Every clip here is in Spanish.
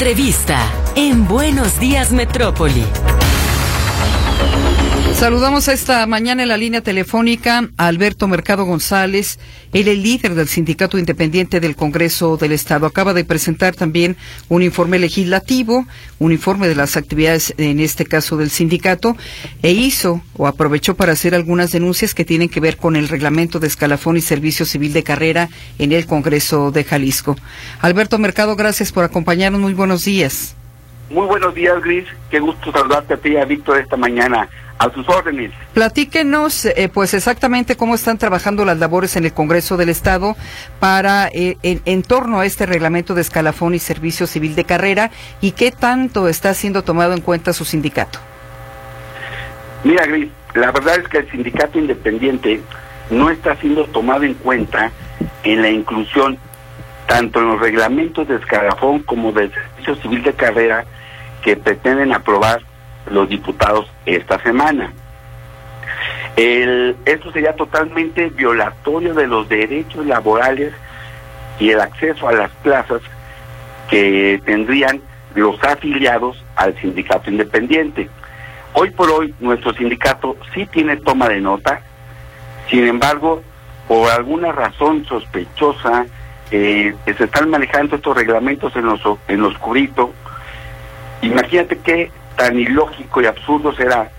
Entrevista en Buenos Días Metrópoli. Saludamos esta mañana en la línea telefónica a Alberto Mercado González, él es líder del Sindicato Independiente del Congreso del Estado. Acaba de presentar también un informe legislativo, un informe de las actividades, en este caso del sindicato, e hizo o aprovechó para hacer algunas denuncias que tienen que ver con el reglamento de escalafón y servicio civil de carrera en el Congreso de Jalisco. Alberto Mercado, gracias por acompañarnos. Muy buenos días. Muy buenos días, Gris. Qué gusto saludarte a ti y a Víctor esta mañana. A sus órdenes. Platíquenos, eh, pues exactamente cómo están trabajando las labores en el Congreso del Estado para eh, en, torno a este reglamento de escalafón y servicio civil de carrera y qué tanto está siendo tomado en cuenta su sindicato. Mira, Gris, la verdad es que el sindicato independiente no está siendo tomado en cuenta en la inclusión tanto en los reglamentos de escalafón como del servicio civil de carrera que pretenden aprobar los diputados esta semana. Esto sería totalmente violatorio de los derechos laborales y el acceso a las plazas que tendrían los afiliados al sindicato independiente. Hoy por hoy nuestro sindicato sí tiene toma de nota, sin embargo, por alguna razón sospechosa, eh, se están manejando estos reglamentos en, los, en lo oscurito. Imagínate que tan ilógico y absurdo será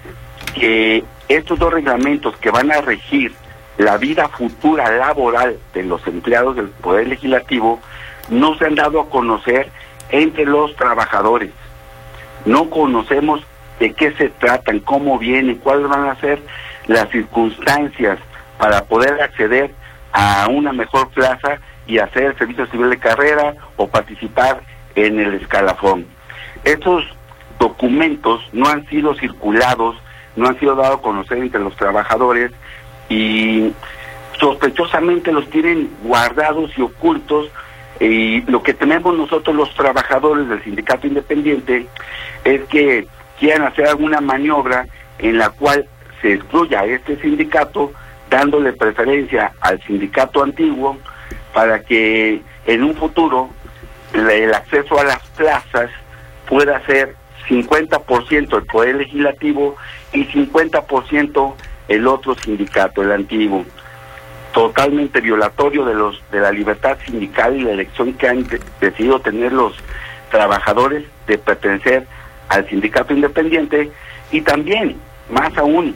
que estos dos reglamentos que van a regir la vida futura laboral de los empleados del Poder Legislativo no se han dado a conocer entre los trabajadores. No conocemos de qué se tratan, cómo vienen, cuáles van a ser las circunstancias para poder acceder a una mejor plaza y hacer el servicio civil de carrera o participar en el escalafón. Estos documentos no han sido circulados, no han sido dados a conocer entre los trabajadores y sospechosamente los tienen guardados y ocultos. Y lo que tenemos nosotros los trabajadores del sindicato independiente es que quieran hacer alguna maniobra en la cual se excluya a este sindicato dándole preferencia al sindicato antiguo para que en un futuro el acceso a las plazas pueda ser 50% el Poder Legislativo y 50% el otro sindicato, el antiguo. Totalmente violatorio de los de la libertad sindical y la elección que han decidido tener los trabajadores de pertenecer al sindicato independiente y también, más aún,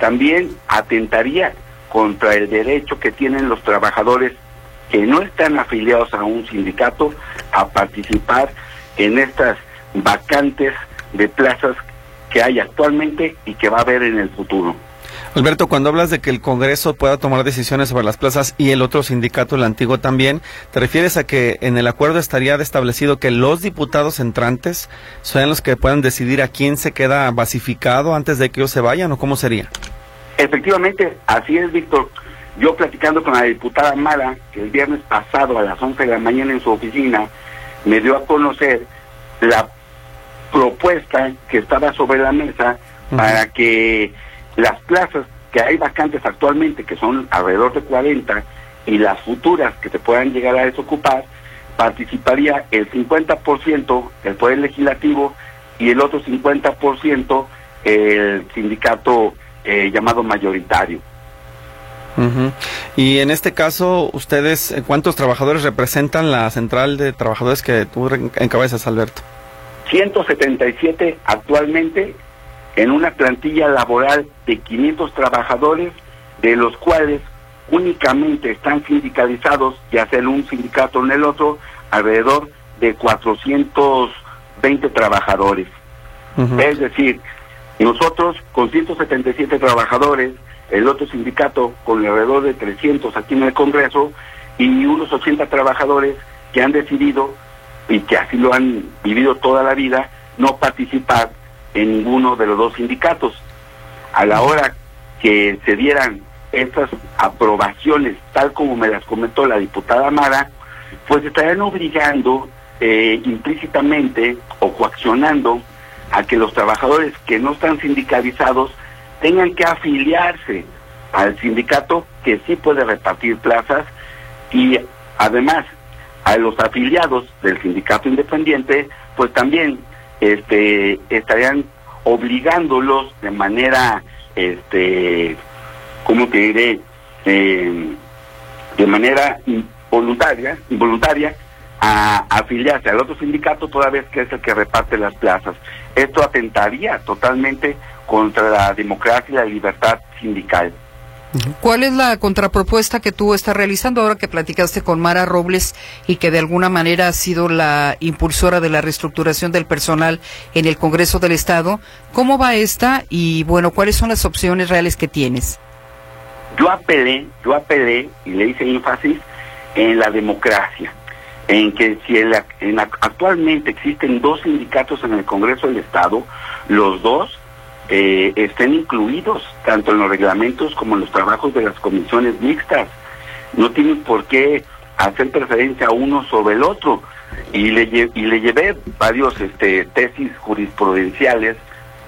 también atentaría contra el derecho que tienen los trabajadores que no están afiliados a un sindicato a participar en estas vacantes de plazas que hay actualmente y que va a haber en el futuro. Alberto, cuando hablas de que el Congreso pueda tomar decisiones sobre las plazas y el otro sindicato, el antiguo también, ¿te refieres a que en el acuerdo estaría establecido que los diputados entrantes sean los que puedan decidir a quién se queda basificado antes de que ellos se vayan o cómo sería? Efectivamente, así es, Víctor. Yo platicando con la diputada Mara, que el viernes pasado a las 11 de la mañana en su oficina, me dio a conocer la propuesta que estaba sobre la mesa para que las plazas que hay vacantes actualmente, que son alrededor de 40, y las futuras que se puedan llegar a desocupar, participaría el 50% el Poder Legislativo y el otro 50% el sindicato eh, llamado mayoritario. Y en este caso, ustedes, ¿cuántos trabajadores representan la central de trabajadores que tú encabezas, Alberto? 177 actualmente en una plantilla laboral de 500 trabajadores, de los cuales únicamente están sindicalizados, ya sea en un sindicato en el otro, alrededor de 420 trabajadores. Es decir, nosotros con 177 trabajadores, el otro sindicato con alrededor de 300 aquí en el Congreso y unos 80 trabajadores que han decidido y que así lo han vivido toda la vida, no participar en ninguno de los dos sindicatos. A la hora que se dieran estas aprobaciones, tal como me las comentó la diputada Mara, pues estarían obligando eh, implícitamente o coaccionando a que los trabajadores que no están sindicalizados tengan que afiliarse al sindicato que sí puede repartir plazas y además a los afiliados del sindicato independiente, pues también este, estarían obligándolos de manera, este, ¿cómo te diré? Eh, de manera voluntaria, involuntaria a, afiliarse al otro sindicato toda vez que es el que reparte las plazas. Esto atentaría totalmente contra la democracia y la libertad sindical. ¿Cuál es la contrapropuesta que tú estás realizando ahora que platicaste con Mara Robles y que de alguna manera ha sido la impulsora de la reestructuración del personal en el Congreso del Estado? ¿Cómo va esta y bueno, cuáles son las opciones reales que tienes? Yo apelé, yo apelé y le hice énfasis en la democracia, en que si actualmente existen dos sindicatos en el Congreso del Estado, los dos eh, estén incluidos tanto en los reglamentos como en los trabajos de las comisiones mixtas. No tienen por qué hacer preferencia a uno sobre el otro. Y le, y le llevé varios este, tesis jurisprudenciales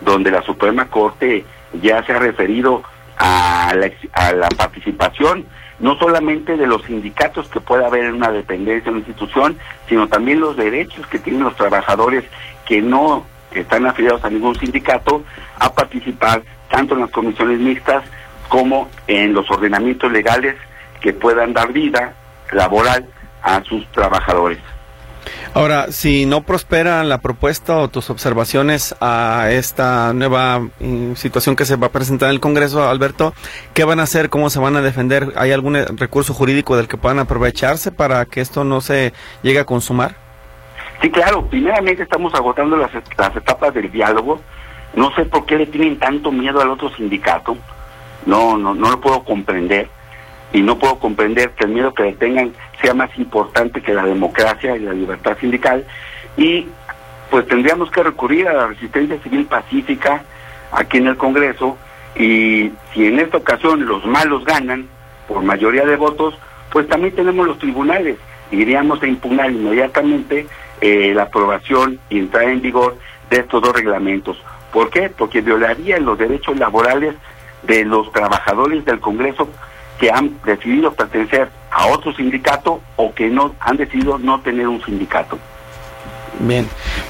donde la Suprema Corte ya se ha referido a la, a la participación no solamente de los sindicatos que pueda haber en una dependencia, en una institución, sino también los derechos que tienen los trabajadores que no están afiliados a ningún sindicato a participar tanto en las comisiones mixtas como en los ordenamientos legales que puedan dar vida laboral a sus trabajadores. Ahora, si no prospera la propuesta o tus observaciones a esta nueva mm, situación que se va a presentar en el Congreso, Alberto, ¿qué van a hacer? ¿Cómo se van a defender? ¿Hay algún recurso jurídico del que puedan aprovecharse para que esto no se llegue a consumar? Sí, claro. Primeramente estamos agotando las, las etapas del diálogo. No sé por qué le tienen tanto miedo al otro sindicato. No, no, no lo puedo comprender y no puedo comprender que el miedo que le tengan sea más importante que la democracia y la libertad sindical y pues tendríamos que recurrir a la resistencia civil pacífica aquí en el Congreso y si en esta ocasión los malos ganan por mayoría de votos, pues también tenemos los tribunales. Iríamos a impugnar inmediatamente eh, la aprobación y entrada en vigor de estos dos reglamentos. ¿Por qué? Porque violarían los derechos laborales de los trabajadores del Congreso que han decidido pertenecer a otro sindicato o que no han decidido no tener un sindicato. Bien,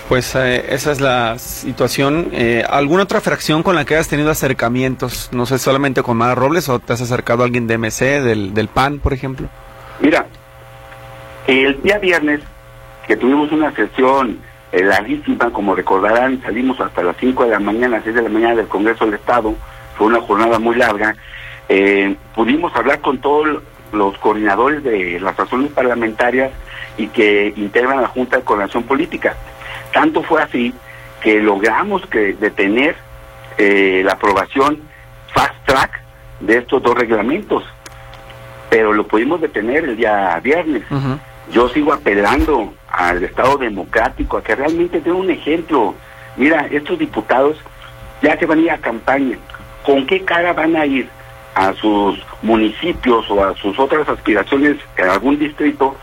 pues eh, esa es la situación. Eh, ¿Alguna otra fracción con la que hayas tenido acercamientos? No sé, solamente con Mara Robles o te has acercado a alguien de MC, del, del PAN, por ejemplo. Mira, el día viernes que tuvimos una sesión eh, larguísima, como recordarán, salimos hasta las 5 de la mañana, 6 de la mañana del Congreso del Estado, fue una jornada muy larga, eh, pudimos hablar con todos los coordinadores de las razones parlamentarias y que integran la Junta de Coordinación Política. Tanto fue así que logramos que detener eh, la aprobación fast track de estos dos reglamentos, pero lo pudimos detener el día viernes. Yo sigo apelando al Estado democrático a que realmente dé un ejemplo. Mira, estos diputados ya se van a ir a campaña. ¿Con qué cara van a ir? a sus municipios o a sus otras aspiraciones en algún distrito,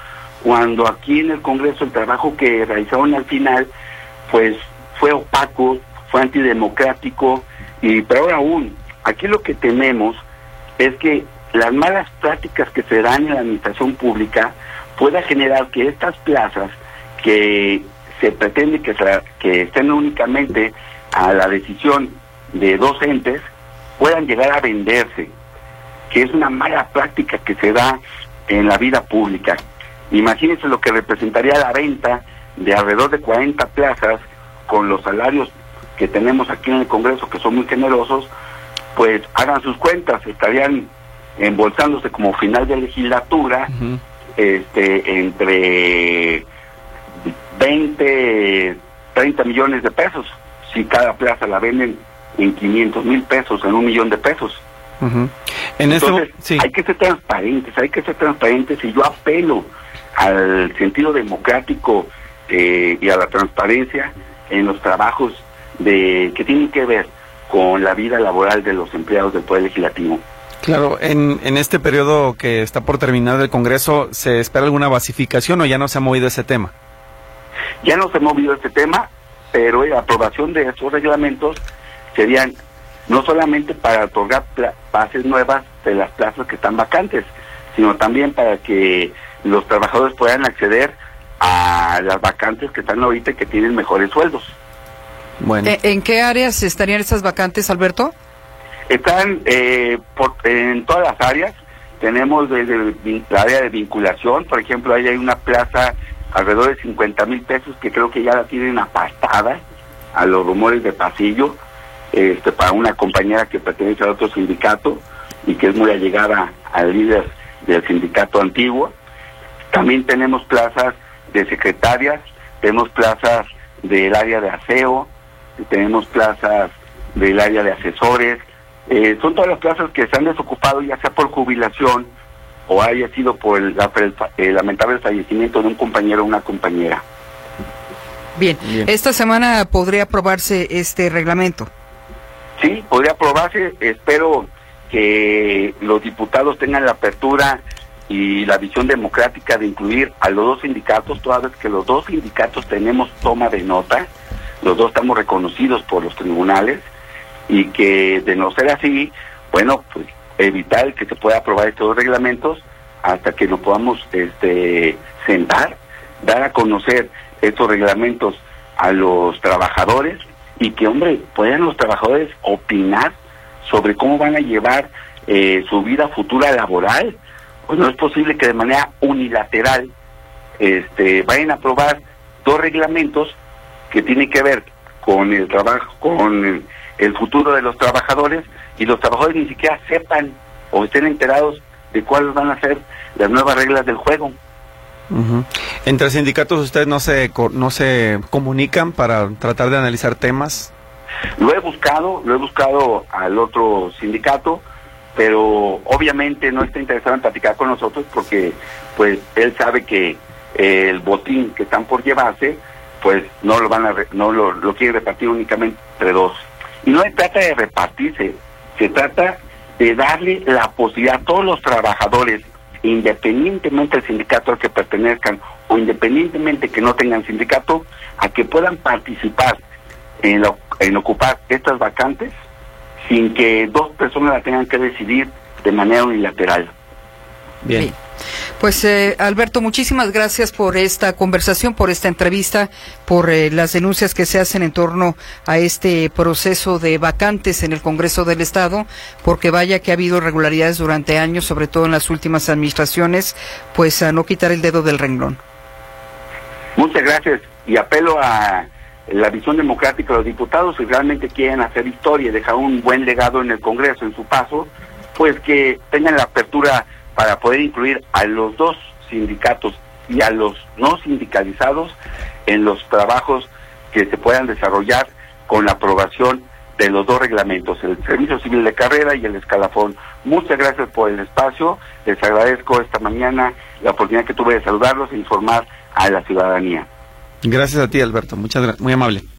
cuando aquí en el Congreso el trabajo que realizaron al final, pues fue opaco, fue antidemocrático, y peor aún, aquí lo que tenemos es que las malas prácticas que se dan en la administración pública pueda generar que estas plazas que se pretende que, que estén únicamente a la decisión de dos entes puedan llegar a venderse que es una mala práctica que se da en la vida pública. Imagínense lo que representaría la venta de alrededor de 40 plazas con los salarios que tenemos aquí en el Congreso, que son muy generosos, pues hagan sus cuentas, estarían embolsándose como final de legislatura este entre 20, 30 millones de pesos, si cada plaza la venden en 500 mil pesos, en un millón de pesos. En Entonces, hay que ser transparentes, hay que ser transparentes y yo apelo al sentido democrático eh, y a la transparencia en los trabajos de que tienen que ver con la vida laboral de los empleados del Poder Legislativo. Claro, en, en este periodo que está por terminar el Congreso, ¿se espera alguna basificación o ya no se ha movido ese tema? Ya no se ha movido ese tema, pero la aprobación de esos reglamentos serían no solamente para otorgar bases nuevas de las plazas que están vacantes, sino también para que los trabajadores puedan acceder a las vacantes que están ahorita y que tienen mejores sueldos. Bueno. ¿E-, ¿En qué áreas estarían esas vacantes, Alberto? Están eh, en todas las áreas. Tenemos desde el, área de vinculación, por ejemplo, ahí hay una plaza alrededor de 50 mil pesos que creo que ya la tienen apartada a los rumores de pasillo este, para una compañera que pertenece a otro sindicato y que es muy allegada al líder del sindicato antiguo. También tenemos plazas de secretarias, tenemos plazas del área de aseo, tenemos plazas del área de asesores, eh, son todas las plazas que se han desocupado ya sea por jubilación o haya sido por el, lamentable fallecimiento de un compañero o una compañera. Bien. esta semana podría aprobarse este reglamento. Sí, podría aprobarse, espero que los diputados tengan la apertura y la visión democrática de incluir a los dos sindicatos, toda vez que los dos sindicatos tenemos toma de nota, los dos estamos reconocidos por los tribunales y que de no ser así, bueno, pues evitar que se pueda aprobar estos reglamentos hasta que nos podamos este, sentar, dar a conocer estos reglamentos a los trabajadores y que, hombre, puedan los trabajadores opinar sobre cómo van a llevar eh, su vida futura laboral. Pues no es posible que de manera unilateral este, vayan a aprobar dos reglamentos que tienen que ver con el trabajo, con el, futuro de los trabajadores y los trabajadores ni siquiera sepan o estén enterados de cuáles van a ser las nuevas reglas del juego. Entre sindicatos ustedes no se no se comunican para tratar de analizar temas. Lo he buscado, lo he buscado al otro sindicato, pero obviamente no está interesado en platicar con nosotros porque pues él sabe que el botín que están por llevarse pues no lo van a no lo, lo quiere repartir únicamente entre dos. No se trata de repartirse, se trata de darle la posibilidad a todos los trabajadores, independientemente del sindicato al que pertenezcan o independientemente que no tengan sindicato, a que puedan participar en, en ocupar estas vacantes sin que dos personas la tengan que decidir de manera unilateral. Bien. Pues eh, Alberto, muchísimas gracias por esta conversación, por esta entrevista, por eh, las denuncias que se hacen en torno a este proceso de vacantes en el Congreso del Estado, porque vaya que ha habido irregularidades durante años, sobre todo en las últimas administraciones, pues a no quitar el dedo del renglón. Muchas gracias y apelo a la visión democrática de los diputados, si realmente quieren hacer historia y dejar un buen legado en el Congreso en su paso, pues que tengan la apertura para poder incluir a los dos sindicatos y a los no sindicalizados en los trabajos que se puedan desarrollar con la aprobación de los dos reglamentos, el Servicio Civil de Carrera y el Escalafón. Muchas gracias por el espacio, les agradezco esta mañana la oportunidad que tuve de saludarlos e informar a la ciudadanía. Gracias a ti, Alberto, muchas muy amable.